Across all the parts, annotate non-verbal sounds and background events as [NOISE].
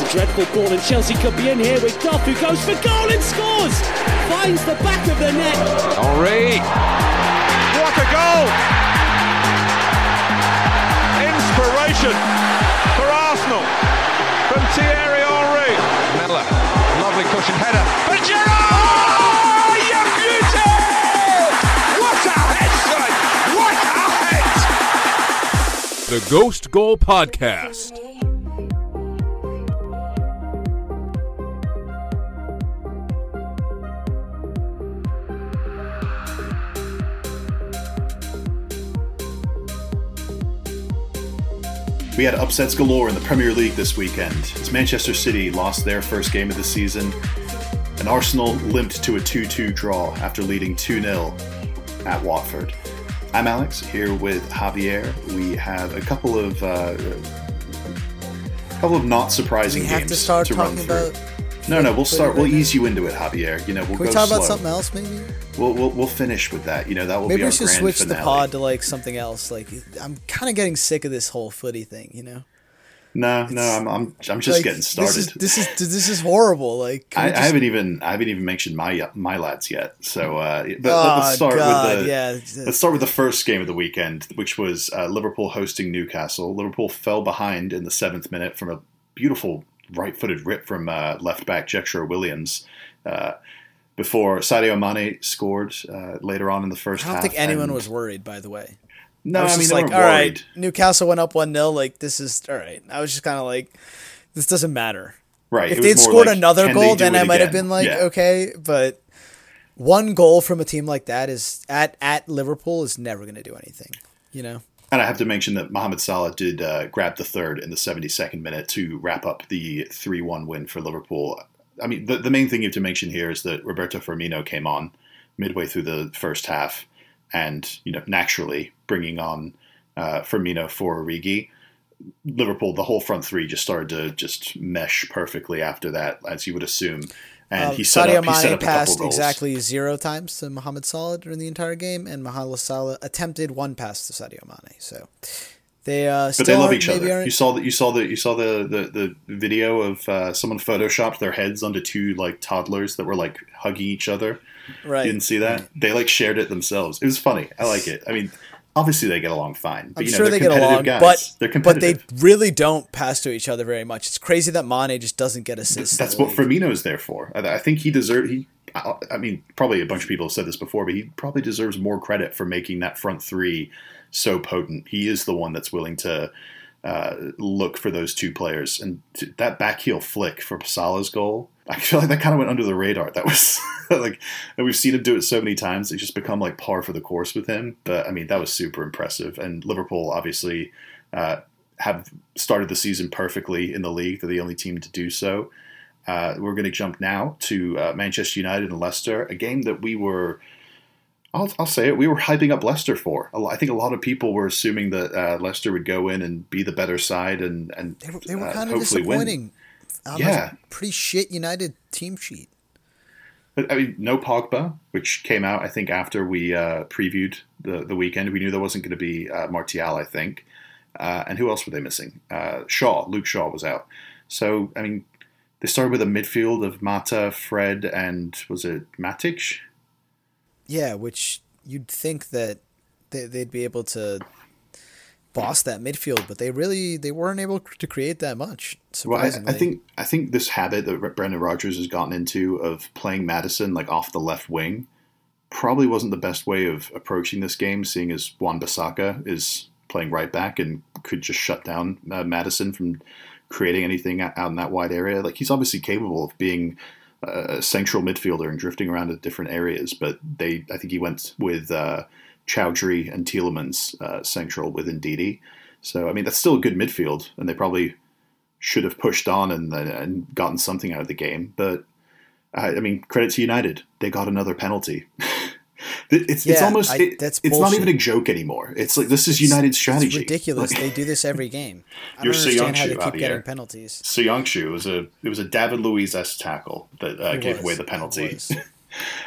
It's a dreadful ball, and Chelsea could be in here with Duff, who goes for goal and scores! Finds the back of the net. Henry! What a goal! Inspiration for Arsenal from Thierry Henry. Miller, lovely cushion header. And Gerrard! Oh, you beauty! What a head, son! What a head! The Ghost Goal Podcast. We had upsets galore in the Premier League this weekend as Manchester City lost their first game of the season, and Arsenal limped to a 2 2 draw after leading 2 0 at Watford. I'm Alex, here with Javier. We have a couple of uh, a couple of not surprising We games to start run through. about. No, no, we'll start. We'll ease you into it, Javier. You know, we'll Can we go talk slow. about something else, maybe? We'll, we'll we'll finish with that. You know, that will Maybe be our we should switch finale. the pod to like something else. Like, I'm kind of getting sick of this whole footy thing. You know, No, no, I'm I'm I'm just Like, getting started. This is this is this is horrible. Like, I, we I haven't even I haven't even mentioned my my lads yet. So, uh, but Oh, let's start God, with the yeah. let's start with the first game of the weekend, which was uh, Liverpool hosting Newcastle. Liverpool fell behind in the seventh minute from a beautiful right-footed rip from uh, left back Jetro Willems. Uh, before Sadio Mane scored uh, later on in the first half. I don't half. think anyone was worried. By the way, No, I I, mean just like, all right. Newcastle went up one 0 Like, this is all right. I was just kind of like, this doesn't matter. Right. If they'd scored like, another goal, then I might have been like, Yeah. okay. But one goal from a team like that is at at Liverpool is never going to do anything. You know. And I have to mention that Mohamed Salah did uh, grab the third in the 72nd minute to wrap up the 3 1 win for Liverpool. I mean, the, the main thing you have to mention here is that Roberto Firmino came on midway through the first half and, you know, naturally bringing on uh, Firmino for Origi. Liverpool, the whole front three just started to just mesh perfectly after that, as you would assume. And Um, he set Sadio up, he set up passed exactly zero times to Mohamed Salah during the entire game, and Mohamed Salah attempted one pass to Sadio Mane. So they uh, still But they love each other. You saw that. You saw the. You saw the the, the video of uh, someone photoshopped their heads onto two like toddlers that were like hugging each other. right. You didn't see that? They like shared it themselves. It was funny. I like it. I mean, obviously they get along fine. But, I'm you know, sure they're get along, guys. but they're but they really don't pass to each other very much. It's crazy that Mane just doesn't get assists. That's what. Firmino's there for. I, think he deserves. He. I, mean, probably a bunch of people have said this before, but he probably deserves more credit for making that front three so potent. He is the one that's willing to uh, look for those two players, and t- that back heel flick for Salah's goal. I feel like that kind of went under the radar. That was [LAUGHS] like, and we've seen him do it so many times. It's just become like par for the course with him. But I mean, that was super impressive. And Liverpool obviously uh, have started the season perfectly in the league. They're the only team to do so. Uh, we're going to jump now to uh, Manchester United and Leicester, a game that we were. I'll, I'll say it. We were hyping up Leicester for. I think a lot of people were assuming that uh, Leicester would go in and be the better side and and They were, they were uh, kind of hopefully win. On Yeah. pretty shit United team sheet. But I mean, no Pogba, which came out I think after we uh, previewed the the weekend. We knew there wasn't going to be uh, Martial, I think. Uh, and who else were they missing? Uh, Shaw, Luke Shaw was out. So I mean, they started with a midfield of Mata, Fred, and was it Matic? Yeah, which you'd think that they'd be able to boss that midfield, but they really they weren't able to create that much. Well, I, I think I think this habit that Brendan Rodgers has gotten into of playing Madison like off the left wing probably wasn't the best way of approaching this game, seeing as Wan-Bissaka is playing right back and could just shut down uh, Madison from creating anything out out in that wide area. Like he's obviously capable of being a central midfielder and drifting around to different areas, but they I think he went with uh, Choudhury and Tielemans uh, central with Ndidi. So I mean that's still a good midfield, and they probably should have pushed on and, and gotten something out of the game. But I, I mean, credit to United, they got another penalty. [LAUGHS] it's it's almost I- it- that's it's not even a joke anymore. It's like this is United's strategy. It's [LAUGHS] ridiculous. Like- they do this every game. I You're don't understand how they keep Javier. getting penalties. Soyuncu was a it was a David Luiz s tackle that uh, gave was. away the It penalty. was. It was [LAUGHS]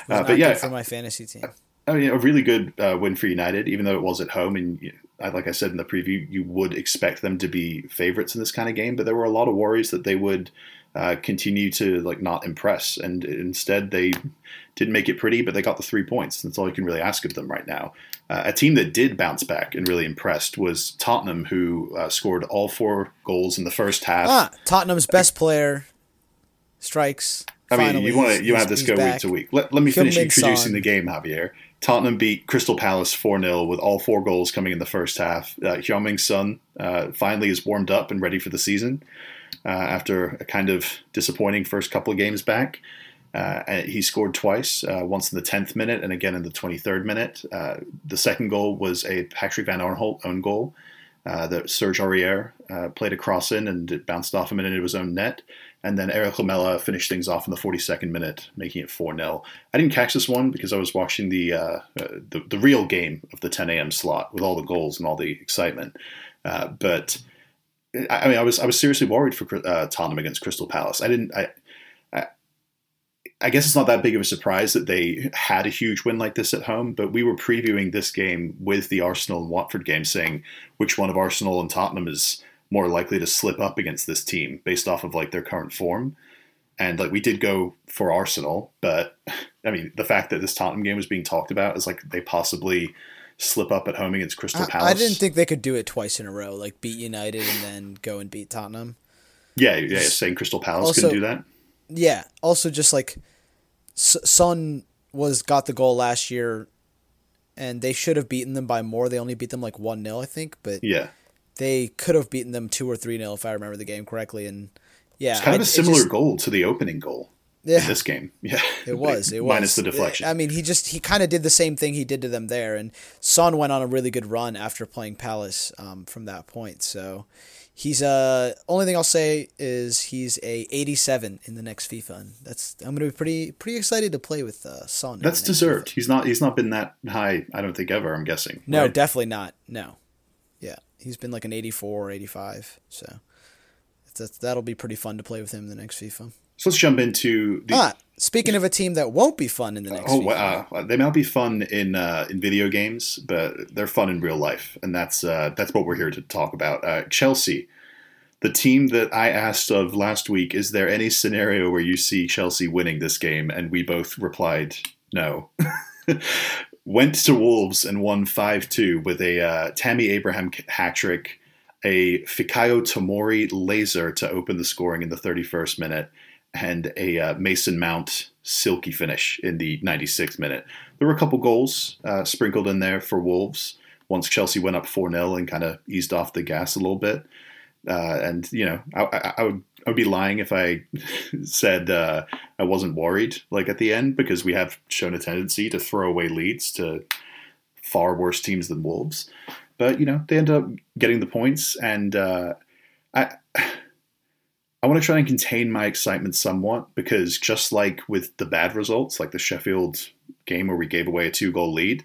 Uh, not but yeah, good for my fantasy team. I mean, a really good uh, win for United, even though it was at home, and like I said in the preview, you would expect them to be favorites in this kind of game, but there were a lot of worries that they would uh, continue to like not impress, and instead they didn't make it pretty, but they got the three points. That's all you can really ask of them right now. Uh, a team that did bounce back and really impressed was Tottenham, who uh, scored all four goals in the first half. Ah, Tottenham's best player strikes. I mean, Finally, you want to you have this go back. week to week. Let, let me finish Heung-min introducing Son. the game, Javier. Tottenham beat Crystal Palace 4 0 with all four goals coming in the first half. Uh, Heung-min Son uh, finally is warmed up and ready for the season uh, after a kind of disappointing first couple of games back. Uh, he scored twice, uh, once in the 10th minute and again in the 23rd minute. Uh, the second goal was a Patrick van Aanholt own goal uh, that Serge Aurier played a cross in and it bounced off him and into his own net. And then Eric Lamela finished things off in the 42nd minute, making it 4 0. I didn't catch this one because I was watching the, uh, uh, the the real game of the 10 a.m. slot with all the goals and all the excitement. Uh, but I, I mean, I was I was seriously worried for uh, Tottenham against Crystal Palace. I didn't. I, I I guess it's not that big of a surprise that they had a huge win like this at home, but we were previewing this game with the Arsenal and Watford game, saying which one of Arsenal and Tottenham is more likely to slip up against this team based off of like their current form. And like we did go for Arsenal, but [LAUGHS] I mean the fact that this Tottenham game was being talked about is like they possibly slip up at home against Crystal Palace. I didn't think they could do it twice in a row, like beat United and then go and beat Tottenham. Yeah, yeah, saying Crystal Palace Also- couldn't do that. Yeah. Also, just like Son was got the goal last year, and they should have beaten them by more. They only beat them like one 0 I think, but Yeah, they could have beaten them two or three nil if I remember the game correctly. And yeah, it's kind of I- a similar just- goal to the opening goal Yeah. in this game. [LAUGHS] Yeah, It was. It [LAUGHS] was minus the deflection. I mean, he just he kind of did the same thing he did to them there, and Son went on a really good run after playing Palace um, from that point. So he's uh only thing I'll say is he's a 87 in the next FIFA. And that's I'm gonna be pretty pretty excited to play with uh, Son. That's deserved. FIFA. He's not. He's not been that high. I don't think ever. I'm guessing. No, right? definitely not. No, yeah, he's been like an 84 or 85. So that's, that'll be pretty fun to play with him in the next FIFA. So let's jump into the. Ah, speaking of a team that won't be fun in the next. Oh, FIFA. Uh, they might be fun in uh, in video games, but they're fun in real life, and that's uh, that's what we're here to talk about. Uh, Chelsea, the team that I asked of last week, is there any scenario where you see Chelsea winning this game? And we both replied no. [LAUGHS] Went to Wolves and won five two with a uh, Tammy Abraham hat trick, a Fikayo Tomori laser to open the scoring in the 31st minute, and a uh, Mason Mount silky finish in the 96th minute. There were a couple goals uh, sprinkled in there for Wolves once Chelsea went up 4 0 and kind of eased off the gas a little bit. Uh, and, you know, I, I, I, would, I would be lying if I [LAUGHS] said uh, I wasn't worried like at the end because we have shown a tendency to throw away leads to far worse teams than Wolves. But, you know, they end up getting the points. And uh, I. [SIGHS] I want to try and contain my excitement somewhat because just like with the bad results, like the Sheffield game where we gave away a two goal lead,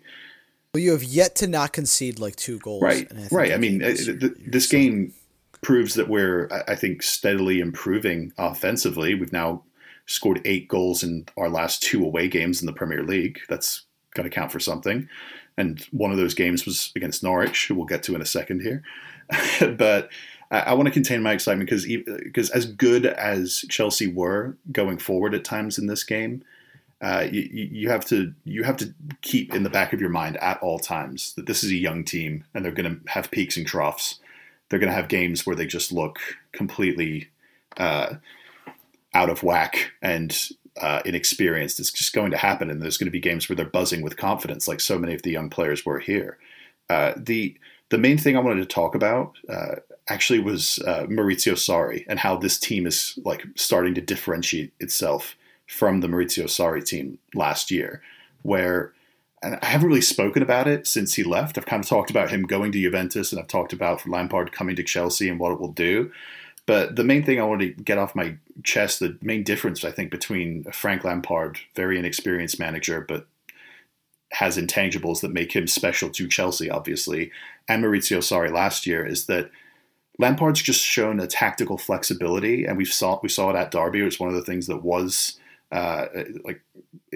Well, you have yet to not concede like two goals. right, think right. I mean, uh, your- th- your this game proves that we're, I- think, steadily improving offensively. We've now scored eight goals in our last two away games in the Premier League. That's got to count for something. And one of those games was against Norwich, who we'll get to in a second here. [LAUGHS] but I, I want to contain my excitement because because as good as Chelsea were going forward at times in this game, uh, you you have to you have to keep in the back of your mind at all times that this is a young team and they're going to have peaks and troughs. They're going to have games where they just look completely uh, out of whack and uh, inexperienced. It's just going to happen, and there's going to be games where they're buzzing with confidence, like so many of the young players were here. Uh, the the main thing I wanted to talk about uh, actually was uh, Maurizio Sarri and how this team is like starting to differentiate itself from the Maurizio Sarri team last year, where I haven't really spoken about it since he left. I've kind of talked about him going to Juventus, and I've talked about Lampard coming to Chelsea and what it will do. But the main thing I want to get off my chest, the main difference I think between Frank Lampard, very inexperienced manager, but has intangibles that make him special to Chelsea, obviously, and Maurizio Sarri last year is that Lampard's just shown a tactical flexibility, and we saw we saw it at Derby. It was one of the things that was uh, like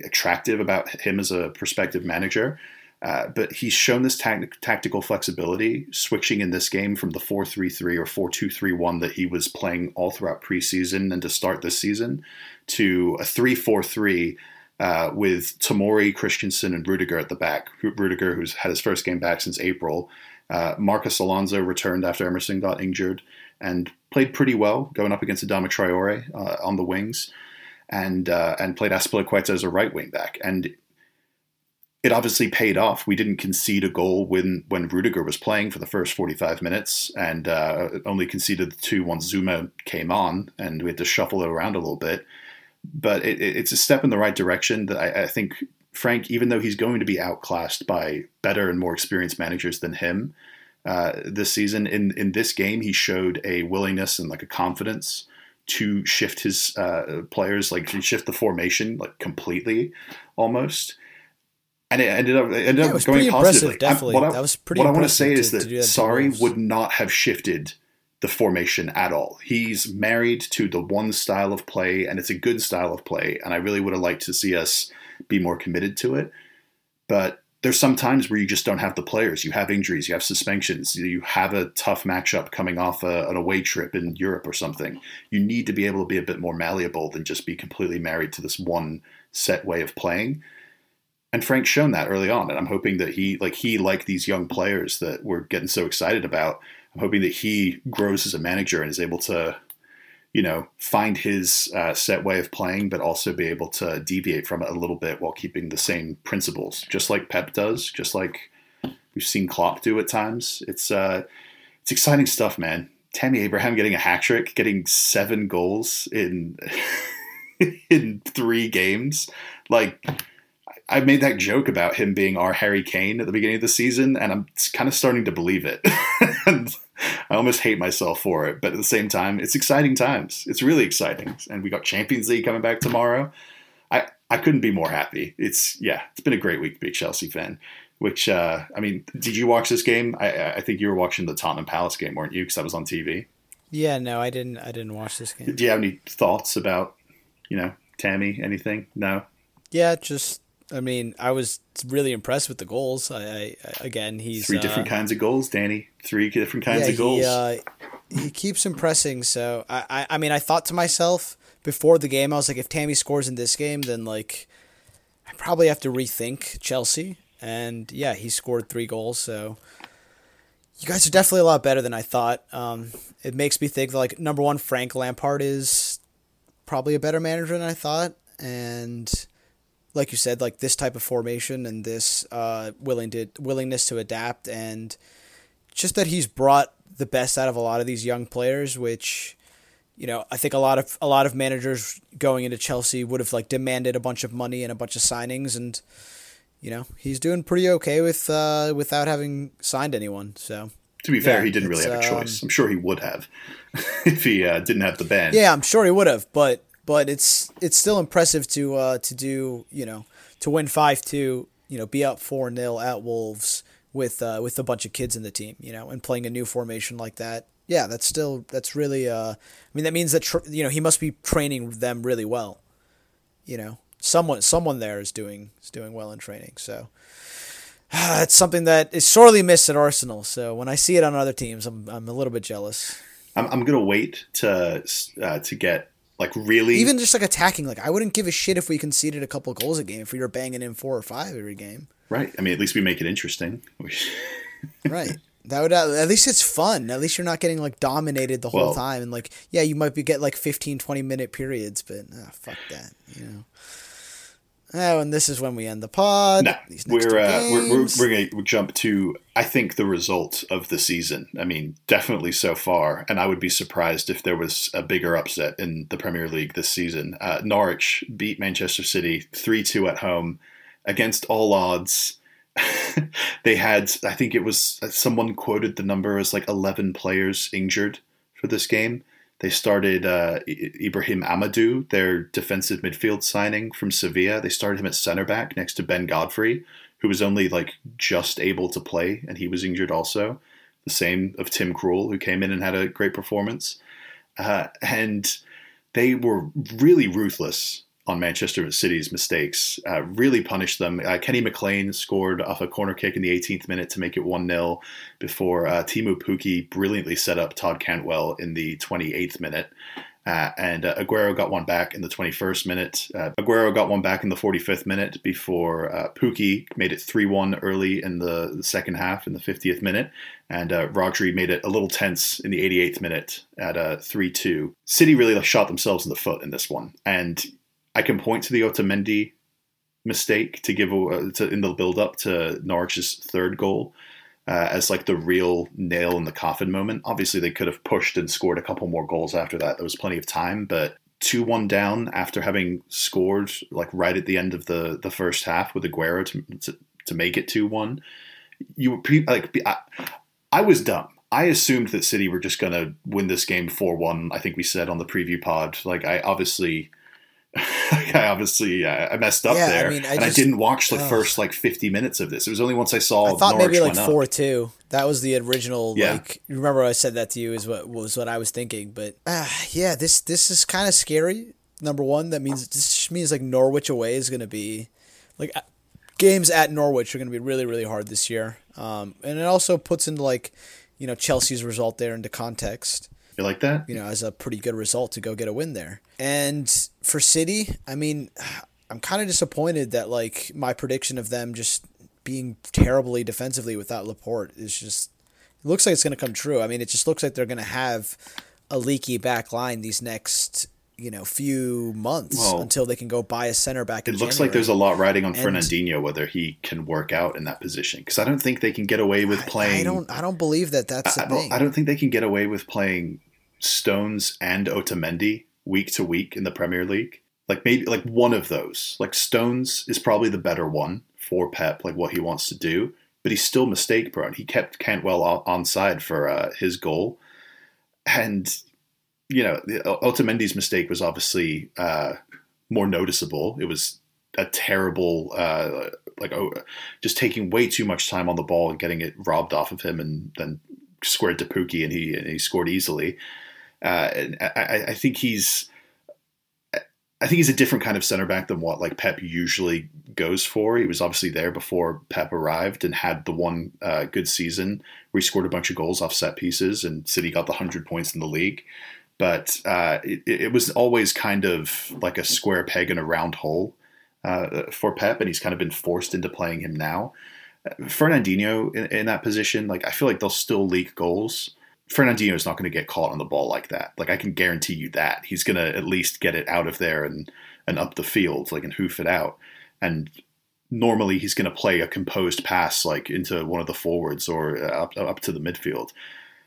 attractive about him as a prospective manager. Uh, but he's shown this tactical flexibility, switching in this game from the 4 3 3 or 4 2 3 1 that he was playing all throughout preseason and to start this season to a 3 4 3 uh, with Tomori, Christensen, and Rudiger at the back. Rudiger, who's had his first game back since April. Uh, Marcos Alonso returned after Emerson got injured and played pretty well going up against Adama Traore uh, on the wings and uh, and played Azpilicueta as a right wing back. And it obviously paid off. We didn't concede a goal when when Rudiger was playing for the first 45 minutes, and uh, only conceded the two once Zouma came on, and we had to shuffle it around a little bit. But it, it's a step in the right direction that I, I, think Frank, even though he's going to be outclassed by better and more experienced managers than him uh, this season, in in this game he showed a willingness and like a confidence to shift his uh, players, like to shift the formation like completely, almost and it ended up it ended yeah, up going positively. Definitely, what I, that was pretty. What I want to say to, is that, that would not have shifted the formation at all. He's married to the one style of play, and it's a good style of play. And I really would have liked to see us be more committed to it. But there's some times where you just don't have the players. You have injuries, you have suspensions, you have a tough matchup coming off a, an away trip in Europe or something. You need to be able to be a bit more malleable than just be completely married to this one set way of playing and Frank's shown that early on, and I'm hoping that he, like he, like these young players that we're getting so excited about. I'm hoping that he grows as a manager and is able to, you know, find his uh, set way of playing, but also be able to deviate from it a little bit while keeping the same principles, just like Pep does, just like we've seen Klopp do at times. It's uh, it's exciting stuff, man. Tammy Abraham getting a hat trick, getting seven goals in [LAUGHS] in three games, like I made that joke about him being our Harry Kane at the beginning of the season, and I'm kind of starting to believe it. [LAUGHS] I almost hate myself for it, but at the same time, it's exciting times. It's really exciting, and we got Champions League coming back tomorrow. I I couldn't be more happy. It's yeah, it's been a great week to be a Chelsea fan. Which uh, I mean, did you watch this game? I, I think you were watching the Tottenham Palace game, weren't you? Because that was on TV. Yeah, no, I didn't. I didn't watch this game. Do you have any thoughts about, you know, Tammy? Anything? No. Yeah, just I mean, I was really impressed with the goals. I, I again, he's three different uh, kinds of goals, Danny. Three different kinds yeah, of goals. He, uh, he keeps impressing. So I, I, I mean, I thought to myself before the game, I was like, if Tammy scores in this game, then like, I probably have to rethink Chelsea. And yeah, he scored three goals. So you guys are definitely a lot better than I thought. Um, it makes me think that, like number one, Frank Lampard is probably a better manager than I thought, and like you said, like this type of formation and this uh, willing to willingness to adapt, and just that he's brought the best out of a lot of these young players, which you know I think a lot of a lot of managers going into Chelsea would have like demanded a bunch of money and a bunch of signings, and you know he's doing pretty okay with uh, without having signed anyone. So to be fair, he didn't really have a choice. Um, I'm sure he would have [LAUGHS] if he uh, didn't have the band. Yeah, I'm sure he would have, but but it's it's still impressive to uh, to do you know to win five two you know be up four 0 at Wolves with uh, with a bunch of kids in the team you know and playing a new formation like that. Yeah that's still that's really uh, I mean that means that tr- you know he must be training them really well you know. Someone someone there is doing is doing well in training so [SIGHS] it's something that is sorely missed at Arsenal. So when I see it on other teams I'm I'm a little bit jealous. I'm, I'm gonna wait to uh, to get like really, even just like attacking. Like I wouldn't give a shit if we conceded a couple goals a game if we were banging in four or five every game. Right. I mean, at least we make it interesting. [LAUGHS] right. That would uh, at least it's fun. At least you're not getting like dominated the whole well, time and like yeah, you might be get like 15 20 minute periods, but oh, fuck that, you know. Oh, and this is when we end the pod. No, we're, uh, we're, we're we're gonna jump to I think the result of the season. I mean, definitely so far, and I would be surprised if there was a bigger upset in the Premier League this season. Uh, Norwich beat Manchester City three two at home against all odds. [LAUGHS] they had, I think it was someone quoted the number as like eleven players injured for this game. They started uh, Ibrahim Amadou, their defensive midfield signing from Sevilla. They started him at center back next to Ben Godfrey, who was only like just able to play, and he was injured also. The same of Tim Krul, who came in and had a great performance. Uh, and they were really ruthless on Manchester City's mistakes, uh, really punished them. Uh, Kenny McLean scored off a corner kick in the 18th minute to make it 1 0 before uh, Teemu Pukki brilliantly set up Todd Cantwell in the 28th minute. Uh, and uh, Aguero got one back in the 21st minute. Uh, Aguero got one back in the 45th minute before uh, Pukki made it 3 1 early in the, the, second half in the 50th minute. And Rodri made it a little tense in the 88th minute at uh, 3 2. City really shot themselves in the foot in this one. And I can point to the Otamendi mistake to give uh, to, in the build up to Norwich's third goal uh, as like the real nail in the coffin moment. Obviously, they could have pushed and scored a couple more goals after that. There was plenty of time, but two one down after having scored like right at the end of the the first half with Aguero to to, to make it two one. You were like I, I was dumb. I assumed that City were just going to win this game 4 1. I think we said on the preview pod. Like, I obviously [LAUGHS] I obviously uh, I messed up yeah, there, I mean, I and just, I didn't watch the first like 50 minutes of this. It was only once I saw. I thought Norwich maybe like four two. That was the original. Yeah. Like remember I said that to you is what was what I was thinking. But uh, yeah, this this is kind of scary. Number one, that means this means like Norwich away is going to be like uh, games at Norwich are going to be really really hard this year. Um, and it also puts into like you know Chelsea's result there into context. You like that? You know, as a pretty good result to go get a win there. And for City, I mean, I'm kind of disappointed that like my prediction of them just being terribly defensively without Laporte is just it looks like it's going to come true. I mean, it just looks like they're going to have a leaky back line these next you know few months well, until they can go buy a center back. It looks January. like there's a lot riding on and, Fernandinho whether he can work out in that position because I don't think they can get away with playing. I, I don't. I don't believe that. That's I, thing. I don't think they can get away with playing Stones and Otamendi week to week in the Premier League. Like maybe like one of those. Like Stones is probably the better one for Pep, like what he wants to do. But he's still mistake prone. He kept Cantwell on side for uh, his goal, and you know Otamendi's mistake was obviously uh, more noticeable. It was a terrible, uh, like oh, just taking way too much time on the ball and getting it robbed off of him, and then squared to Pukki, and he and he scored easily. Uh, I, I think he's I think he's a different kind of center back than what like Pep usually goes for. He was obviously there before Pep arrived and had the one uh, good season where he scored a bunch of goals off set pieces and City got the hundred points in the league. But uh, it, it, was always kind of like a square peg in a round hole uh, for Pep, and he's kind of been forced into playing him now. Fernandinho in, in that position, like I feel like they'll still leak goals Fernandinho is not going to get caught on the ball like that. Like I can guarantee you that he's going to at least get it out of there and and up the field, like and hoof it out. And normally he's going to play a composed pass like into one of the forwards or uh, up up to the midfield.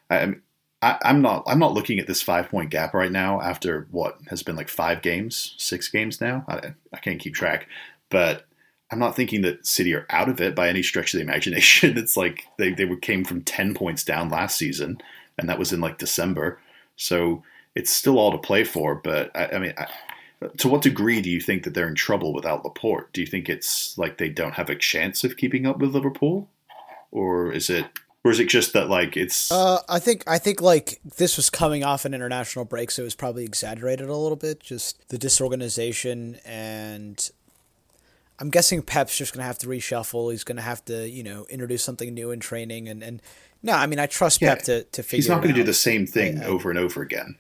I, I, I'm not I'm not looking at this five point gap right now after what has been like five games, six games now. I, I can't keep track, but I'm not thinking that City are out of it by any stretch of the imagination. [LAUGHS] It's like they, they came from 10 points down last season and that was in like December. So it's still all to play for. But I, I mean, I, to what degree do you think that they're in trouble without Laporte? Do you think it's like they don't have a chance of keeping up with Liverpool, or is it? Or is it just that like it's? Uh, I think I think like this was coming off an international break, so it was probably exaggerated a little bit. Just the disorganization, and I'm guessing Pep's just gonna have to reshuffle. He's gonna have to you know introduce something new in training, and and no, I mean I trust yeah, Pep to to figure. It out. He's not going to do the same thing I, I, over and over again.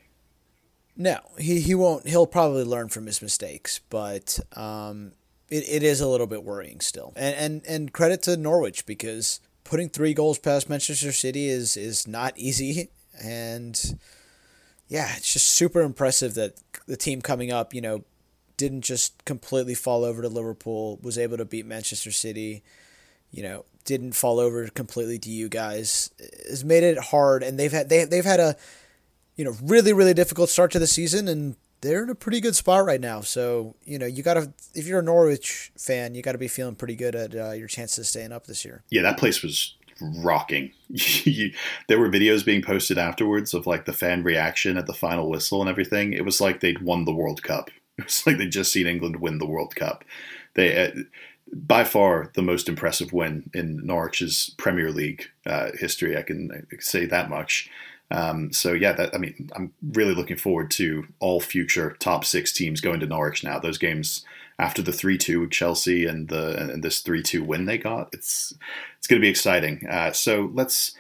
No, he he won't. He'll probably learn from his mistakes, but um, it, it is a little bit worrying still. And and and credit to Norwich because putting three goals past Manchester City is is not easy, and yeah, it's just super impressive that the team coming up, you know, didn't just completely fall over to Liverpool, was able to beat Manchester City you know, didn't fall over completely to you guys has made it hard, and they've had they they've had a you know really really difficult start to the season, and they're in a pretty good spot right now. So you know you got to if you're a Norwich fan, you got to be feeling pretty good at uh, your chances of staying up this year. Yeah, that place was rocking. [LAUGHS] there were videos being posted afterwards of like the fan reaction at the final whistle and everything. It was like they'd won the World Cup. [LAUGHS] It was like they'd just seen England win the World Cup. They uh, by far the most impressive win in Norwich's Premier League uh, history. I can, say that much. Um, so yeah, that I mean, I'm really looking forward to all future top six teams going to Norwich now. Those games after the three two Chelsea and the and this three two win they got, it's it's going to be exciting. Uh, so let's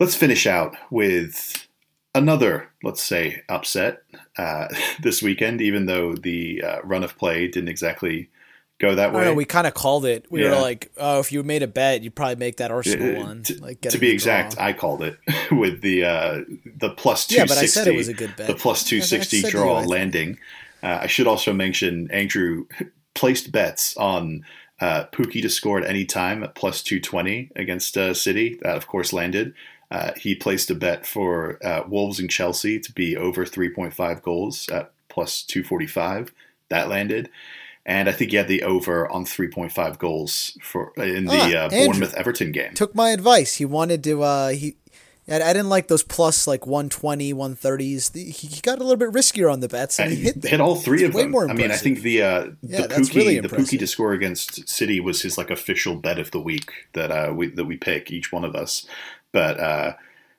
let's finish out with another, let's say, upset uh, [LAUGHS] this weekend. Even though the uh, run of play didn't exactly go that way. Know, we kind of called it. We yeah. were like, "Oh, if you made a bet, you'd probably make that Arsenal one." To, like, to be exact, draw. I called it [LAUGHS] with the uh, the plus two sixty. Yeah, but I said it was a good bet. The plus two sixty draw you, landing. Uh, I should also mention Andrew [LAUGHS] placed bets on uh, Pukki to score at any time at plus two twenty against uh, City. That of course landed. Uh, he placed a bet for uh, Wolves and Chelsea to be over 3.5 goals at plus 245. That landed and I think he had the over on 3.5 goals for in the ah, uh, Bournemouth Everton game. Took my advice. He wanted to. Uh, he, I didn't like those plus like 120, 130s. The, he got a little bit riskier on the bets, and, and he hit, hit all three of them. I mean, I think the uh, yeah, the Pukki really the Pukki to score against City was his like official bet of the week that uh, we that we pick each one of us. But uh,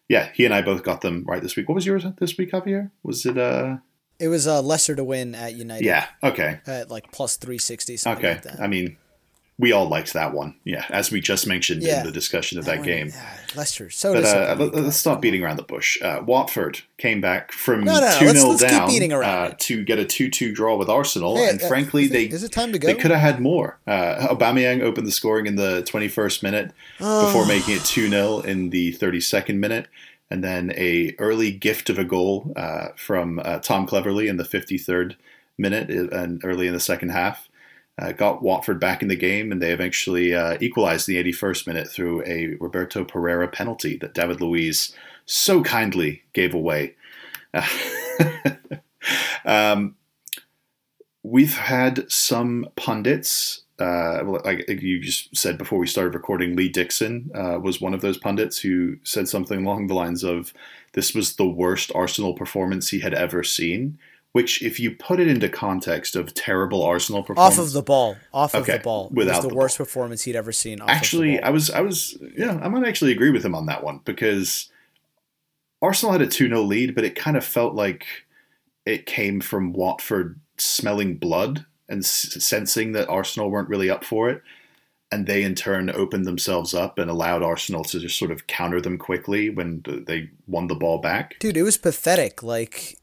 yeah, he and I both got them right this week. What was yours this week, Javier? Was it uh? It was uh, Leicester to win at United. Yeah. Okay. At like plus three sixty. Okay. Like I mean, we all liked that one. Yeah, as we just mentioned yeah. in the discussion of that, that one, game. Yeah, Leicester. So. But uh, let, us stop beating around the bush. Uh, Watford came back from two no, 0 down uh, to get a two two draw with Arsenal, hey, and uh, frankly, they is it time to go? They could have had more. Uh, Aubameyang opened the scoring in the twenty first minute before making it two 0 in the thirty second minute and then a early gift of a goal uh, from uh, Tom Cleverley in the 53rd minute and early in the second half. Uh, got Watford back in the game, and they eventually uh, equalized the 81st minute through a Roberto Pereira penalty that David Luiz so kindly gave away. [LAUGHS] um, we've had some pundits uh, like you just said before we started recording, Lee Dixon uh, was one of those pundits who said something along the lines of, "This was the worst Arsenal performance he had ever seen." Which, if you put it into context of terrible Arsenal performance, off of the ball, off of the ball, without the, the worst ball. performance he'd ever seen. actually, I was, I was, yeah, I might actually agree with him on that one because Arsenal had a two 0 lead, but it kind of felt like it came from Watford smelling blood and sensing that Arsenal weren't really up for it. And they in turn opened themselves up and allowed Arsenal to just sort of counter them quickly when they won the ball back. Dude, it was pathetic. Like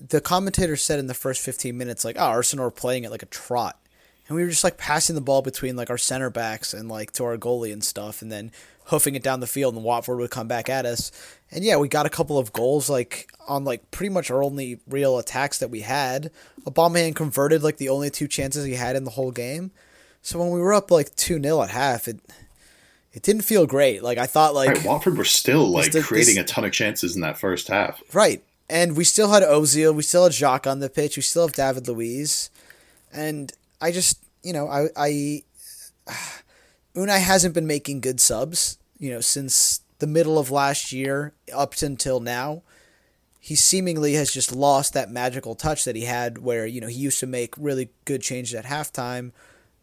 the commentator said in the first 15 minutes, like, oh, Arsenal are playing it like a trot. And we were just like passing the ball between like our center backs and like to our goalie and stuff. And then hoofing it down the field, and Watford would come back at us. And yeah, we got a couple of goals like on like pretty much our only real attacks that we had. Aubameyang converted like the only two chances he had in the whole game. So when we were up like two 0 at half, it it didn't feel great. Like I thought like right, Watford were still like the, creating this, a ton of chances in that first half. Right. And we still had Ozil, we still had Xhaka on the pitch, we still have David Luiz. And I just you know, I I [SIGHS] Unai hasn't been making good subs, you know, since the middle of last year up until now. He seemingly has just lost that magical touch that he had where, you know, he used to make really good changes at halftime,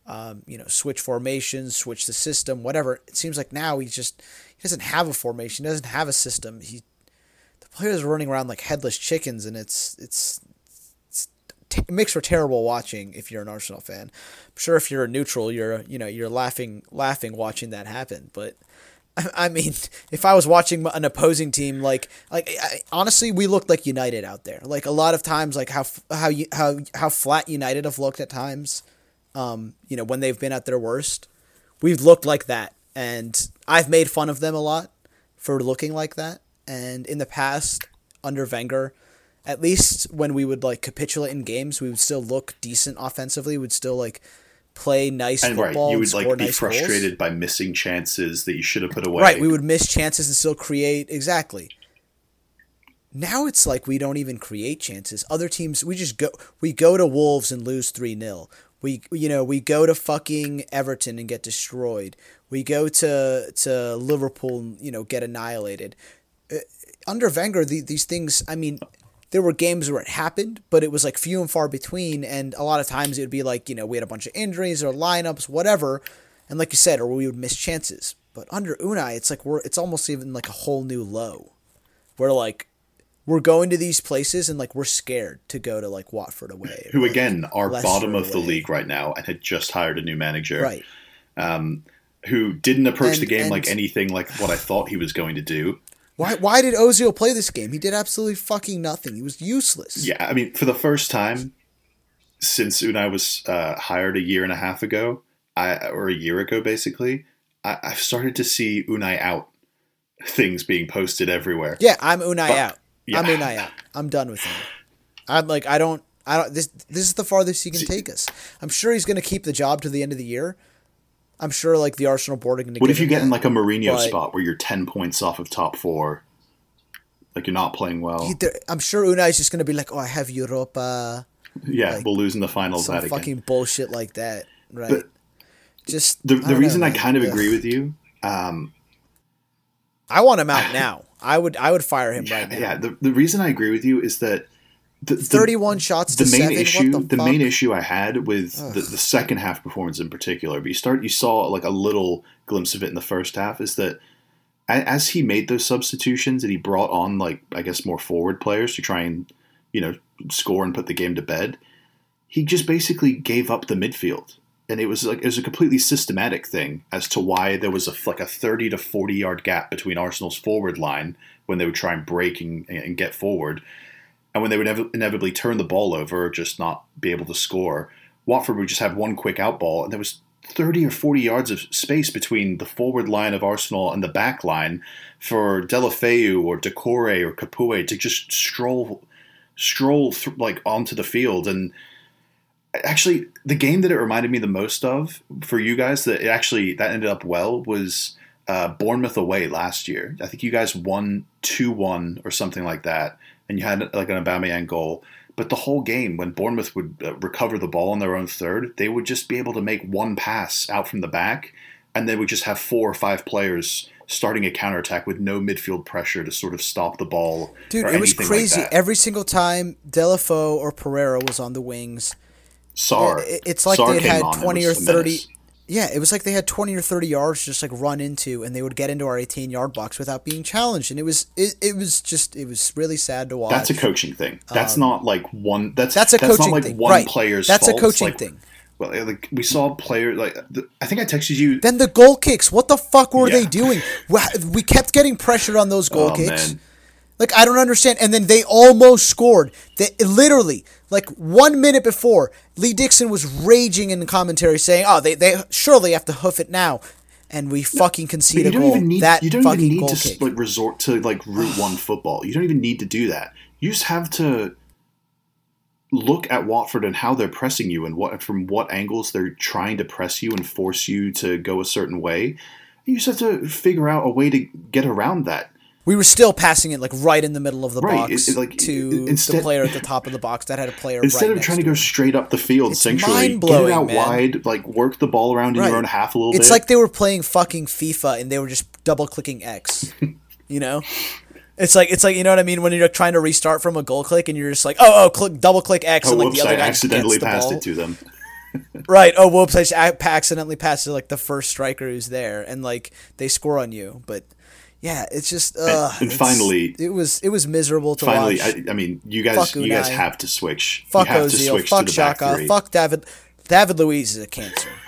um, you know, switch formations, switch the system, whatever. It seems like now he just he doesn't have a formation, he doesn't have a system. He the players are running around like headless chickens and it's it's it makes for terrible watching if you're an Arsenal fan. I'm sure if you're a neutral, you're you know you're laughing laughing watching that happen. But [LAUGHS] I mean, if I was watching an opposing team, like like I, honestly, we looked like United out there. Like a lot of times, like how how how how flat United have looked at times. Um, you know when they've been at their worst, we've looked like that, and I've made fun of them a lot for looking like that. And in the past, under Wenger, at least when we would like capitulate in games, we would still look decent offensively. We'd still like play nice and football. Right. You would like be nice frustrated goals. by missing chances that you should have put away. Right. We would miss chances and still create exactly. Now it's like we don't even create chances. Other teams, we just go. We go to Wolves and lose three 0 We you know we go to fucking Everton and get destroyed. We go to to Liverpool and you know get annihilated. Uh, under Wenger, the, these things. I mean, there were games where it happened, but it was like few and far between. And a lot of times it would be like, you know, we had a bunch of injuries or lineups, whatever. And like you said, or we would miss chances. But under Unai, it's like we're, it's almost even like a whole new low. We're like, we're going to these places and like we're scared to go to like Watford away. Who again are Leicester bottom of the league right now and had just hired a new manager. Right. Um, who didn't approach the game and- like anything like what I thought he was going to do. Why, why did Ozil play this game? He did absolutely fucking nothing. He was useless. Yeah, I mean, for the first time since Unai was uh, hired a year and a half ago, I, or a year ago, basically, I, I've started to see Unai out things being posted everywhere. Yeah, I'm Unai But- out. yeah. I'm Unai out. I'm done with him. I'm like I don't I don't this this is the farthest he can take us. I'm sure he's gonna keep the job to the end of the year. I'm sure like the Arsenal board are gonna What if you get in like a Mourinho but- spot where you're ten points off of top four, like you're not playing well? He- I'm sure Unai's just gonna be like, Oh, I have Europa yeah, like, we'll lose in the finals. some That again. fucking bullshit like that. Right. But just The, the don't reason know, I kind of agree with you, um, I want him out [LAUGHS] now. I would I would fire him right now. yeah, the, the reason I agree with you is that the, the- 31 shots to the main seven. issue what the, the, main issue I had with the, the second half performance in particular, but you start you saw like a little glimpse of it in the first half, is that as he made those substitutions and he brought on like I guess more forward players to try and you know score and put the game to bed, he just basically gave up the midfield. And it was like it was a completely systematic thing as to why there was a like a thirty to forty yard gap between Arsenal's forward line when they would try and break and, and get forward, and when they would inev- inevitably turn the ball over or just not be able to score, Watford would just have one quick out ball, and there was 30 or 40 yards of space between the forward line of Arsenal and the back line for Deulofeu or Doucouré or Capoue to just stroll stroll th- like onto the field and actually the game that it reminded me the most of for you guys that it actually that ended up well was uh, Bournemouth away last year. I think you guys won two one or something like that, and you had like an Aubameyang goal. But the whole game, when Bournemouth would uh, recover the ball on their own third, they would just be able to make one pass out from the back, and they would just have four or five players starting a counterattack with no midfield pressure to sort of stop the ball. Dude, it was anything like crazy. Every single time Deulofeu or Pereira was on the wings, Sarr, it- it's like Sarr they came had 20 or 30 menace. Yeah it was like they had 20 or 30 yards just like run into and they would get into our 18 yard box without being challenged and it was it, it was just it was really sad to watch That's a coaching thing. That's not like one. That's Um, that's a that's coaching not like thing one right player's. that's a fault. coaching Like, thing Well, like we saw player like the, I think I texted you. then the goal kicks what the fuck were Yeah. they doing we kept getting pressured on those goal oh kicks man, Like I don't understand. And then they almost scored. They literally like one minute before, Lee Dixon was raging in the commentary saying, "Oh, they they surely have to hoof it now," and we fucking concede a goal. even need. that You don't fucking even need to kick. like resort to like route one [SIGHS] football. You don't even need to do that. You just have to look at Watford and how they're pressing you and what from what angles they're trying to press you and force you to go a certain way. You just have to figure out a way to get around that. We were still passing it like right in the middle of the Right, box it- it, like, to instead- the player at the top of the box that had a player Instead right of trying to go straight up the field It's centrally, get it out man. wide, like work the ball around in Right. your own half a little It's bit. like they were playing fucking FIFA and they were just double clicking X. you know? It's like it's like you know what I mean when you're trying to restart from a goal click and you're just like oh oh click double click X oh, and like whoops, the other I guy accidentally passed ball. it to them. [LAUGHS] Right. Oh, whoops! I accidentally passed it like the first striker who's there, and like they score on you. But yeah, it's just. Uh, and finally- it was it was miserable to Finally, watch. I, I mean, you guys, Fuck you guys have to switch. fuck you have to Ozil. switch Fuck to the back three. Fuck David. David Luiz is a cancer. [LAUGHS]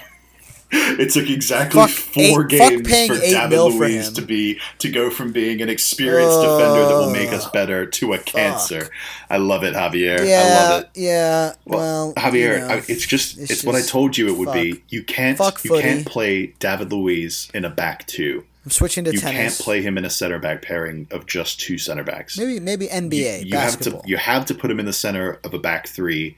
It took exactly Fuck four eight- games for David for Luiz to be to go from being an experienced defender that will make us better to a cancer. I love it, Javier. I Yeah. love it. Yeah. Well, Well, Javier, you know, I- it's just it's it's, what I told you it would fuck. be. You can't Fuck you footy. can't play David Luiz in a back two. I'm switching to You tennis. can't play him in a center back pairing of just two center backs. Maybe maybe NBA you, you have to you have to put him in the center of a back three.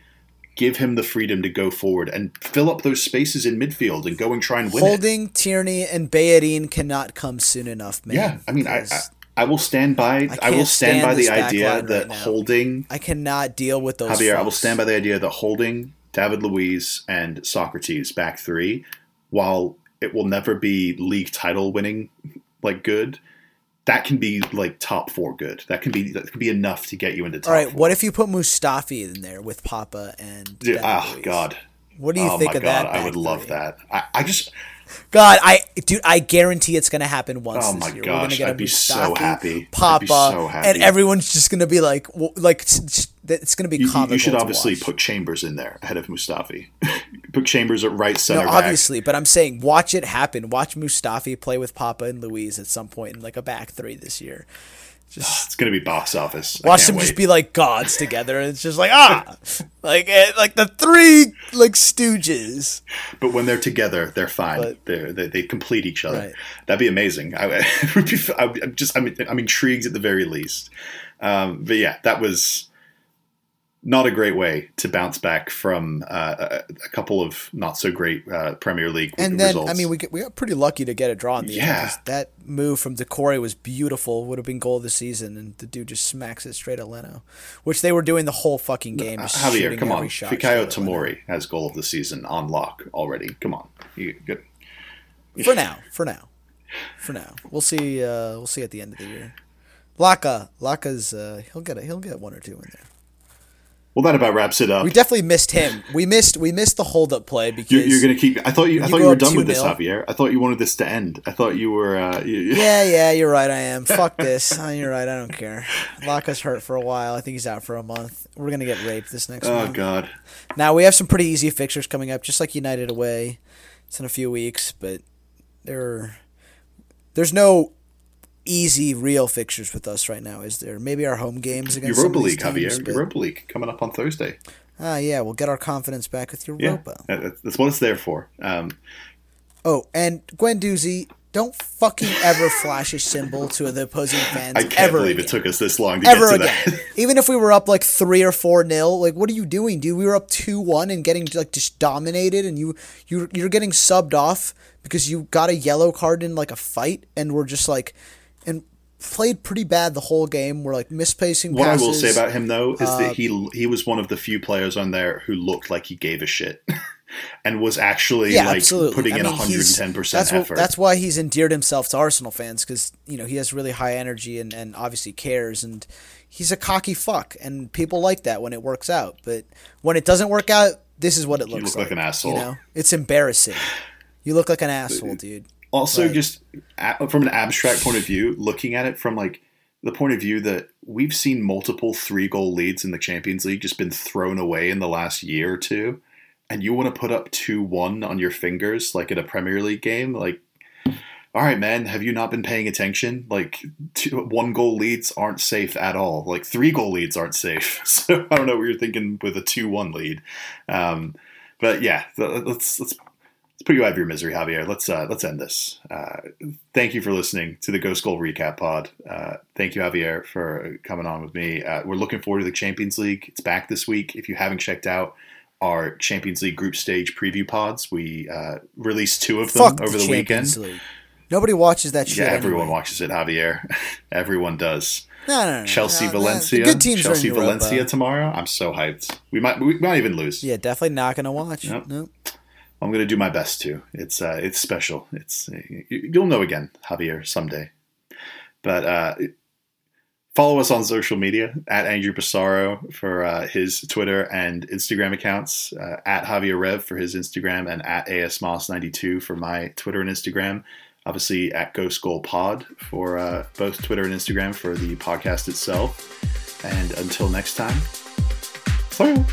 Give him the freedom to go forward and fill up those spaces in midfield and go and try and win it. Holding, Tierney, and Bellerin cannot come soon enough, man. Yeah, I mean, I, I I will stand by. I, will stand stand by the idea that right holding I cannot deal with those. Javier. I will stand by the idea that holding David Luiz and Sokratis back three, while it will never be league title winning like good, that can be like top four good. That can be that can be enough to get you into top. All right, four. what if you put Mustafi in there with Papa and? Dude, oh ah, God. What do you oh think of God, that? I would love that. I, I just God, I dude, I guarantee it's gonna happen once Oh this my year. We're gonna gosh, I'd be so happy. Papa, so happy. and everyone's just gonna be like, w- like s- s- it's gonna be you, you- comical. you should obviously watch. put Chambers in there ahead of Mustafi. [LAUGHS] put Chambers at right center No, back. obviously, but I'm saying watch it happen. Watch Mustafi play with Papa and Luiz at some point in like a back three this year. Just [SIGHS] It's gonna be box office. I watch them wait. just be like gods together, and it's just like ah, [LAUGHS] like eh, like the three like stooges. But when they're together, they're fine. But- they're, they they complete each other. Right. That'd be amazing. I, [LAUGHS] would be, I'm just I'm, I'm intrigued at the very least. Um, but yeah, that was not a great way to bounce back from uh, a, a couple of not so great uh, Premier League And then, results. I mean, we got, we got pretty lucky to get a draw in the end. Yeah. 'cause That move from Doucouré was beautiful. Would have been goal of the season, and the dude just smacks it straight at Leno, which they were doing the whole fucking game. Just Javier, come on. Fikayo. Tomori has goal of the season on lock already. Come on, you good. For now, for now, for now. We'll see. Uh, we'll see at the end of the year. Laka, Laka's uh, he'll get a, he'll get one or two in there. Well, that about wraps it up. We definitely missed him. We missed we missed the hold up play because You're, you're gonna keep. I thought you. I you thought you were done with this, 2-0. Javier. I thought you wanted this to end. I thought you were. Uh, you, Yeah, [LAUGHS] yeah, you're right. I am. Fuck this. Oh, [LAUGHS] you're right. I don't care. Laka's hurt for a while. I think he's out for a month. We're gonna get raped this next Oh month. God. Now we have some pretty easy fixtures coming up, just like United away. It's in a few weeks, but there, there's no easy real fixtures with us right now, is there? Maybe our home games against Europa some of these League, teams, Javier. but- Europa League coming up on Thursday. Ah, yeah, we'll get our confidence back with Yeah, Europa. that- that's, what it's there for. Um, Oh, and Guendouzi, don't fucking ever flash a symbol to the opposing [LAUGHS] fans. I can't believe again. it took us this long to ever get to again. that. [LAUGHS] Even if we were up like three or four nil, like what are you doing, dude? We were up two one and getting like just dominated, and you you you're getting subbed off because you got a yellow card in like a fight, and we're just like played pretty bad the whole game. We're like misplacing what passes. I will say about him though is Uh, that he he was one of the few players on there who looked like he gave a shit. [LAUGHS] And was actually yeah, like absolutely. putting I in mean, 110 percent That's what, effort. that's why he's endeared himself to Arsenal fans because you know he has really high energy and, and obviously cares and he's a cocky fuck and people like that when it works out. But when it doesn't work out, this is what it looks look like an asshole. You know, it's embarrassing. You look like an asshole, dude. Also Right. just from an abstract point of view looking at it from like the point of view that we've seen multiple three goal leads in the champions league just been thrown away in the last year or two and you want to put up 2-1 on your fingers like in a premier league game like all right man have you not been paying attention? Like two, one goal leads aren't safe at all. Like three goal leads aren't safe. [LAUGHS] So i don't know what you're thinking with a 2-1 lead. Um, but yeah let's let's let's put you out of your misery, Javier. Let's uh, let's end this. Uh, thank you for listening to the Ghost Goal Recap Pod. Uh, thank you, Javier, for coming on with me. Uh, we're looking forward to the Champions League. It's back this week. If you haven't checked out our Champions League group stage preview pods, we uh, released two of them Fuck over the, the, weekend. League. Nobody watches that shit. Yeah, everyone anyway. watches it, Javier. [LAUGHS] everyone does. No, no, no, Chelsea Valencia. Good teams Chelsea Valencia tomorrow. I'm so hyped. We might we might even lose. Yeah, definitely not gonna watch. Yep. Nope. I'm gonna do my best to. It's uh, it's special. It's you- you'll know again, Javier, someday. But uh, follow us on social media at Andrew Pissarro for uh, his Twitter and Instagram accounts, uh, at Javier Rev for his Instagram, and at ASMoss92 for my Twitter and Instagram. Obviously, at Ghost Goal Pod for uh, both Twitter and Instagram for the podcast itself. And until next time, farewell.